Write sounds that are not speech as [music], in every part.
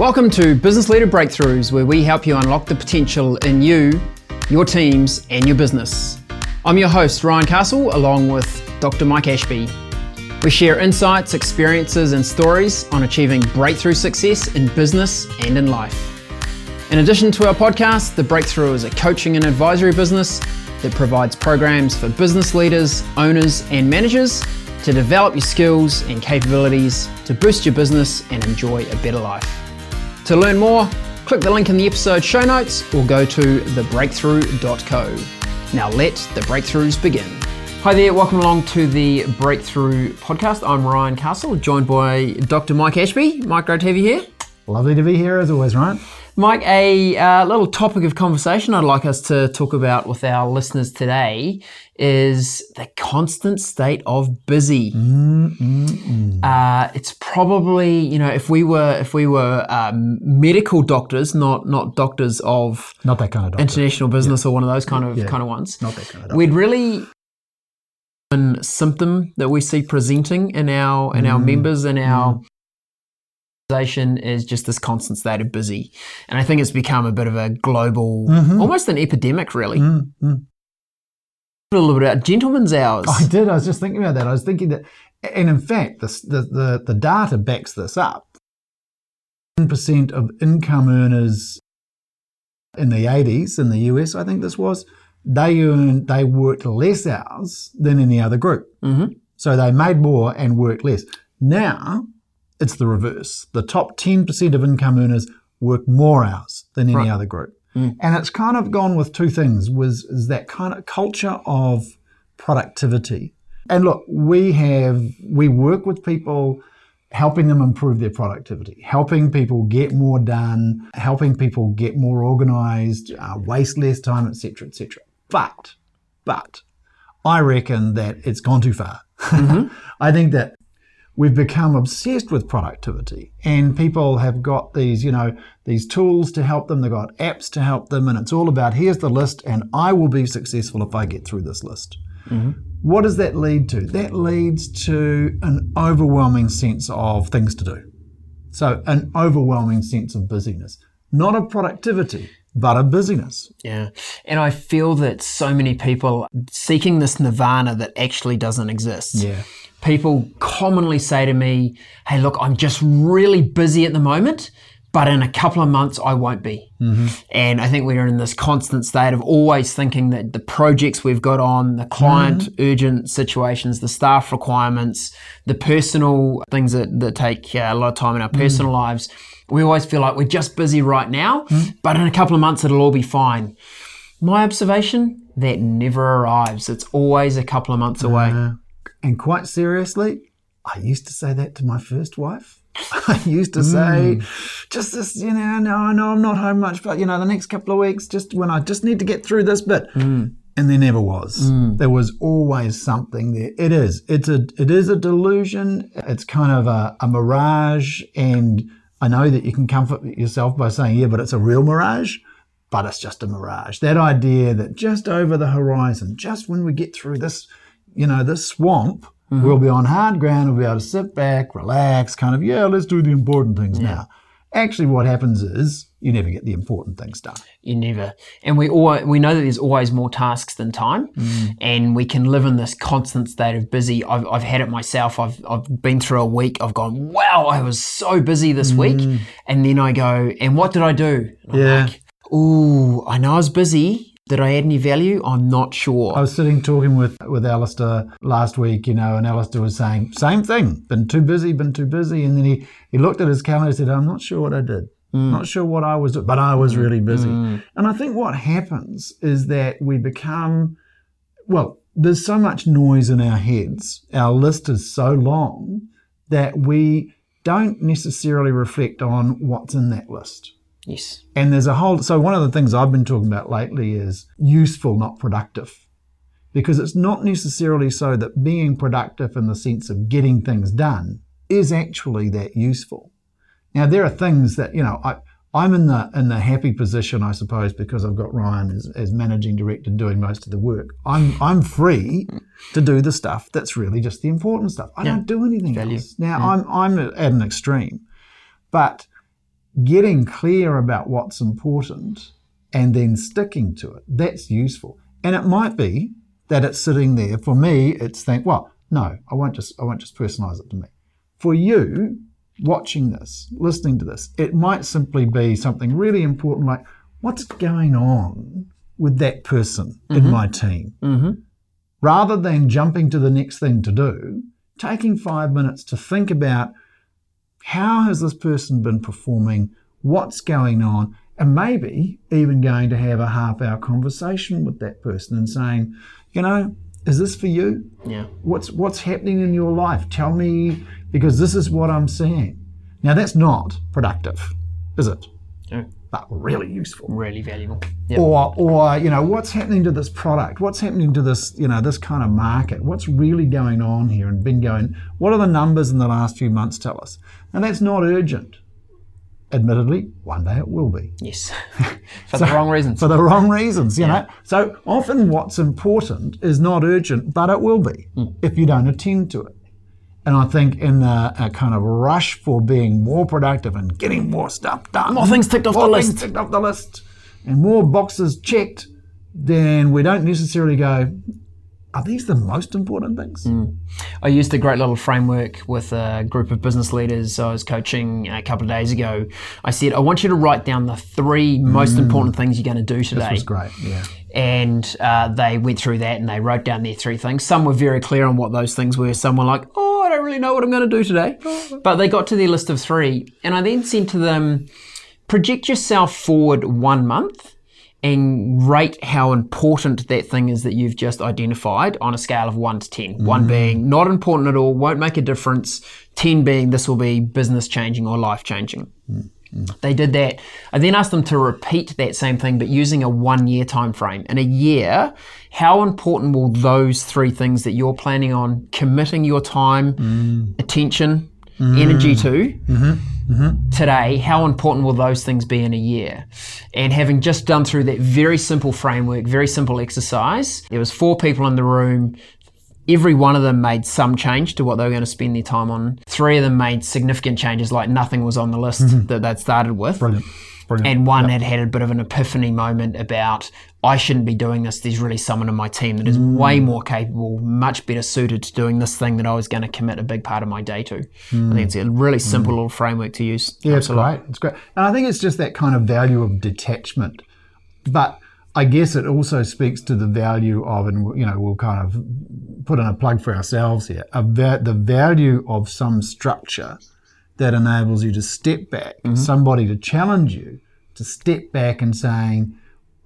Welcome to Business Leader Breakthroughs, where we help you unlock the potential in you, your teams, and your business. I'm your host, Ryan Castle, along with Dr. Mike Ashby. We share insights, experiences, and stories on achieving breakthrough success in business and in life. In addition to our podcast, The Breakthrough is a coaching and advisory business that provides programs for business leaders, owners, and managers to develop your skills and capabilities to boost your business and enjoy a better life. To learn more, click the link in the episode show notes or go to thebreakthrough.co. Now let the breakthroughs begin. Hi there, welcome along to the Breakthrough podcast. I'm Ryan Castle, joined by Dr. Mike Ashby. Mike, great to have you here. Lovely to be here as always, Ryan. Mike, a uh, little topic of conversation I'd like us to talk about with our listeners today is the constant state of busy. Uh, it's probably you know if we were if we were um, medical doctors, not not doctors of Not that kind of doctor. international business or one of those kind of Yeah. kind of ones. Not that kind of doctor. We'd really symptom that we see presenting in our in our Mm. members and our organization is just this constant state of busy, and I think it's become a bit of a global, Mhm. almost an epidemic, really. Mm, mm. A little bit about gentlemen's hours. I did. I was just thinking about that. I was thinking that, and in fact, the, the, the, the data backs this up. 10% of income earners in the 80s in the US, I think this was, they earned, they worked less hours than any other group. hmm So they made more and worked less. Now it's the reverse. The top 10% of income earners work more hours than any Right. other group. Mm. And it's kind of gone with two things was is that kind of culture of productivity. And look, we have we work with people helping them improve their productivity, helping people get more done, helping people get more organized, uh, waste less time, etc., etc. But, but, I reckon that it's gone too far. [laughs] I think that we've become obsessed with productivity and people have got these, you know, these tools to help them. They've got apps to help them and it's all about here's the list and I will be successful if I get through this list. Mm-hmm. What does that lead to? That leads to an overwhelming sense of things to do. So an overwhelming sense of busyness, not of productivity, but of busyness. Yeah. And I feel that so many people seeking this nirvana that actually doesn't exist. Yeah. People commonly say to me, Hey, look, I'm just really busy at the moment, but in a couple of months I won't be. Mm-hmm. And I think we're in this constant state of always thinking that the projects we've got on, the client mm-hmm. urgent situations, the staff requirements, the personal things that, that take uh, a lot of time in our mm-hmm. personal lives, we always feel like we're just busy right now, but in a couple of months it'll all be fine. My observation, that never arrives. It's always a couple of months away. Uh, and quite seriously, I used to say that to my first wife. [laughs] I used to say, hmm. just this, you know, no, I know I'm not home much, but you know, the next couple of weeks, just when I just need to get through this bit. Hmm. And there never was. Hmm. There was always something there. It is. It's a. It is a delusion. It's kind of a, a mirage, and I know that you can comfort yourself by saying, "Yeah, but it's a real mirage." But it's just a mirage. That idea that just over the horizon, just when we get through this, you know, this swamp, mm-hmm. we'll be on hard ground. We'll be able to sit back, relax, kind of, yeah, let's do the important things now. Actually, what happens is you never get the important things done. You never. And we all we know that there's always more tasks than time, mm. and we can live in this constant state of busy. I've, I've had it myself. I've I've been through a week. I've gone, wow, I was so busy this week, mm. and then I go, and what did I do? Yeah. like, ooh, I know I was busy. Did I add any value? I'm not sure. I was sitting talking with with Alistair last week, you know, and Alistair was saying same thing. Been too busy, been too busy, and then he he looked at his calendar and said, "I'm not sure what I did. Mm. Not sure what I was, doing, but I was mm. really busy." Mm. And I think what happens is that we become, well, there's so much noise in our heads. Our list is so long that we don't necessarily reflect on what's in that list. yes. And there's a whole, so one of the things I've been talking about lately is useful, not productive. Because it's not necessarily so that being productive in the sense of getting things done is actually that useful. Now there are things that, you know, I, I'm in the in the happy position, I suppose, because I've got Ryan as, as managing director doing most of the work. I'm I'm free to do the stuff that's really just the important stuff. I Yeah. don't do anything Value. else. Now mm. I'm I'm at an extreme, but getting clear about what's important and then sticking to it, that's useful. And it might be that it's sitting there. For me, it's think, well, no, I won't just I won't just personalize it to me. For you, watching this, listening to this, it might simply be something really important like what's going on with that person mm-hmm. in my team. Mm-hmm. Rather than jumping to the next thing to do, taking five minutes to think about how has this person been performing, what's going on, and maybe even going to have a half hour conversation with that person and saying, you know, is this for you? Yeah. What's what's happening in your life? Tell me because this is what I'm seeing. Now that's not productive, is it? No. But really useful. Really valuable. Yep. Or or you know, what's happening to this product? What's happening to this, you know, this kind of market? What's really going on here and been going what are the numbers in the last few months tell us? And that's not urgent. Admittedly, one day it will be. Yes. [laughs] For so, the wrong reasons. For the wrong reasons, you yeah. know. So often what's important is not urgent, but it will be mm. if you don't attend to it. And I think in a, a, kind of rush for being more productive and getting more stuff done, more things ticked off the list, ticked off the list, and more boxes checked, then we don't necessarily go, are these the most important things? Mm. I used a great little framework with a group of business leaders I was coaching a couple of days ago. I said, I want you to write down the three most mm. important things you're going to do today. This was great, yeah. And uh, they went through that and they wrote down their three things. Some were very clear on what those things were. Some were like, oh, I don't really know what I'm going to do today. [laughs] But they got to their list of three. And I then said to them, project yourself forward one month and rate how important that thing is that you've just identified on a scale of 1 to 10. Mm. 1 being not important at all, won't make a difference, 10 being this will be business changing or life changing. Mm. They did that. I then asked them to repeat that same thing, but using a one year time frame. In a year, how important will those three things that you're planning on committing your time, mm. attention, energy to, mm-hmm mm-hmm. today, how important will those things be in a year? And having just done through that very simple framework, very simple exercise, there was four people in the room. Every one of them made some change to what they were going to spend their time on. Three of them made significant changes, like nothing was on the list mm-hmm. that they'd started with. Brilliant. Brilliant. And one yep. had had a bit of an epiphany moment about I shouldn't be doing this. There's really someone in my team that is mm. way more capable, much better suited to doing this thing that I was going to commit a big part of my day to. Mm. I think it's a really mm. simple mm. little framework to use. Yeah, it's great. It's great. And I think it's just that kind of value of detachment. But I guess it also speaks to the value of, and you know, we'll kind of put in a plug for ourselves here, va- the value of some structure that enables you to step back, mm-hmm. somebody to challenge you, to step back and saying,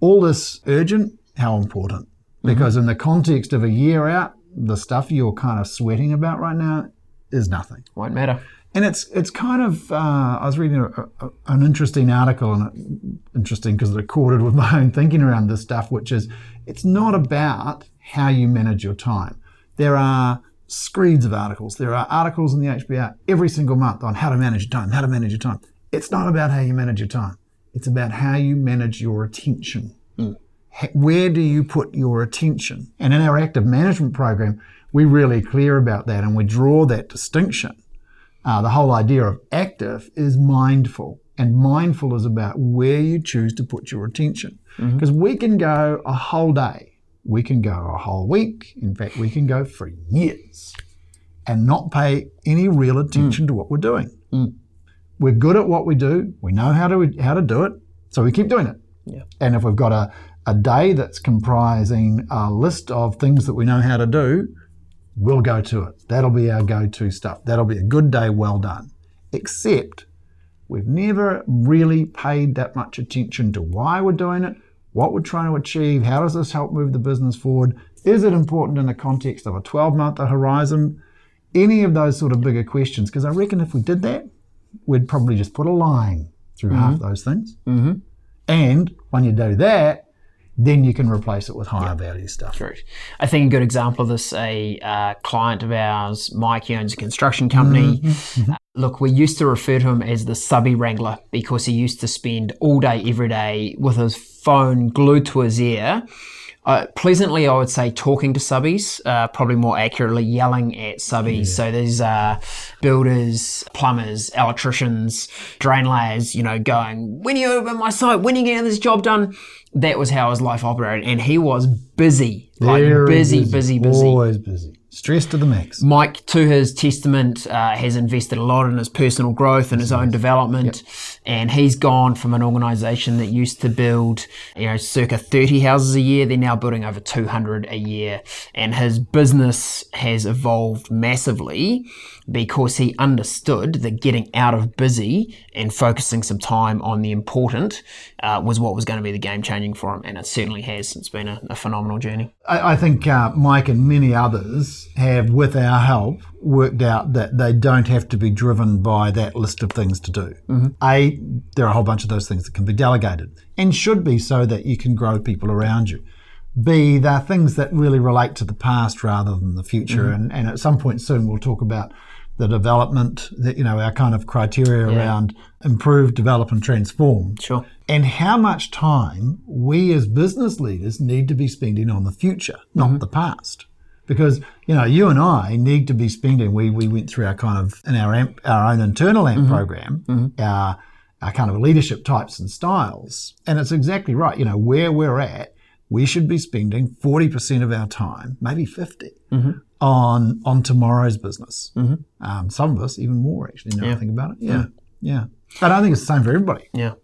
all this urgent, how important? Because mm-hmm. in the context of a year out, the stuff you're kind of sweating about right now is nothing. Won't matter. And it's it's kind of uh, I was reading a, a, an interesting article and interesting because it accorded with [laughs] my own thinking around this stuff, which is it's not about how you manage your time. There are screeds of articles. There are articles in the HBR every single month on how to manage your time, how to manage your time. It's not about how you manage your time. It's about how you manage your attention. Mm. Where do you put your attention? And in our active management program, we're really clear about that and we draw that distinction. Uh, the whole idea of active is mindful, and mindful is about where you choose to put your attention. Because mm-hmm. we can go a whole day, we can go a whole week, in fact, we can go for years and not pay any real attention mm. to what we're doing. Mm. We're good at what we do. We know how to how to do it, so we keep doing it. Yeah. And if we've got a, a day that's comprising a list of things that we know how to do, we'll go to it. That'll be our go-to stuff. That'll be a good day, well done. Except we've never really paid that much attention to why we're doing it, what we're trying to achieve, how does this help move the business forward? Is it important in the context of a 12 month horizon? Any of those sort of bigger questions. Because I reckon if we did that, we'd probably just put a line through mm-hmm. half those things. Mm-hmm. And when you do that, then you can replace it with higher value stuff. True. I think a good example of this, a uh, client of ours, Mike, he owns a construction company. Mm-hmm. Uh, look, we used to refer to him as the subby wrangler because he used to spend all day, every day with his phone glued to his ear Uh, pleasantly, I would say talking to subbies, uh, probably more accurately yelling at subbies. So these are builders, plumbers, electricians, drain layers, you know, going, when are you over my site? When are you getting this job done? That was how his life operated. And he was busy, like Very busy, busy, busy. Always busy. Stressed to the max. Mike, to his testament, uh, has invested a lot in his personal growth and his own development, and he's gone from an organisation that used to build, you know, circa 30 houses a year. They're now building over 200 a year, and his business has evolved massively because he understood that getting out of busy and focusing some time on the important uh, was what was going to be the game changing for him, and it certainly has. It's been a, a phenomenal journey. I, I think uh, Mike and many others have, with our help, worked out that they don't have to be driven by that list of things to do. Mm-hmm. A, there are a whole bunch of those things that can be delegated and should be so that you can grow people around you. B, there are things that really relate to the past rather than the future. Mm-hmm. And, and at some point soon, we'll talk about the development, that you know, our kind of criteria around improve, develop, and transform Sure. and how much time we as business leaders need to be spending on the future, not mm-hmm. the past. Because you know, you and I need to be spending. We we went through our kind of in our AMP, our own internal AMP mm-hmm. program, mm-hmm. our our kind of leadership types and styles, and it's exactly right. You know, where we're at, we should be spending forty percent of our time, maybe 50 mm-hmm. on on tomorrow's business. Um, some of us even more actually. Now I think about it, yeah, yeah. But I don't think it's the same for everybody. Yeah.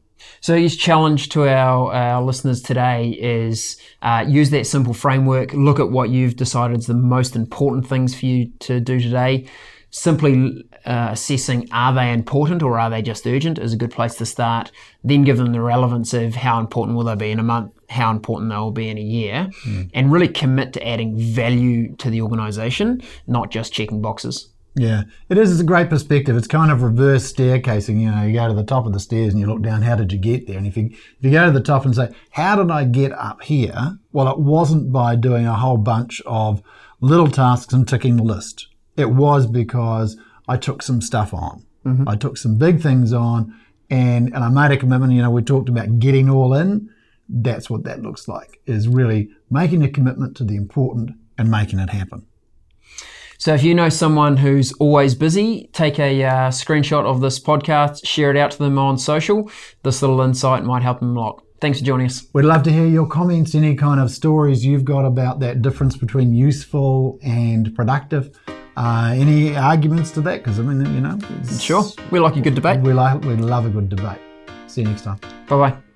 So his challenge to our, our listeners today is uh, use that simple framework. Look at what you've decided is the most important things for you to do today. Simply uh, assessing are they important or are they just urgent is a good place to start. Then give them the relevance of how important will they be in a month, how important they will be in a year, and really commit to adding value to the organisation, not just checking boxes. Yeah, it is. It's a great perspective. It's kind of reverse staircasing. You know, you go to the top of the stairs and you look down. How did you get there? And if you if you go to the top and say, "How did I get up here?" Well, it wasn't by doing a whole bunch of little tasks and ticking the list. It was because I took some stuff on. Mm-hmm. I took some big things on, and and I made a commitment. You know, we talked about getting all in. That's what that looks like. Is really making a commitment to the important and making it happen. So if you know someone who's always busy, take a uh, screenshot of this podcast, share it out to them on social. This little insight might help them a lot. Thanks for joining us. We'd love to hear your comments, any kind of stories you've got about that difference between useful and productive. Uh, any arguments to that? Because I mean, you know, Sure. We like a good debate. We like we love a good debate. See you next time. Bye bye.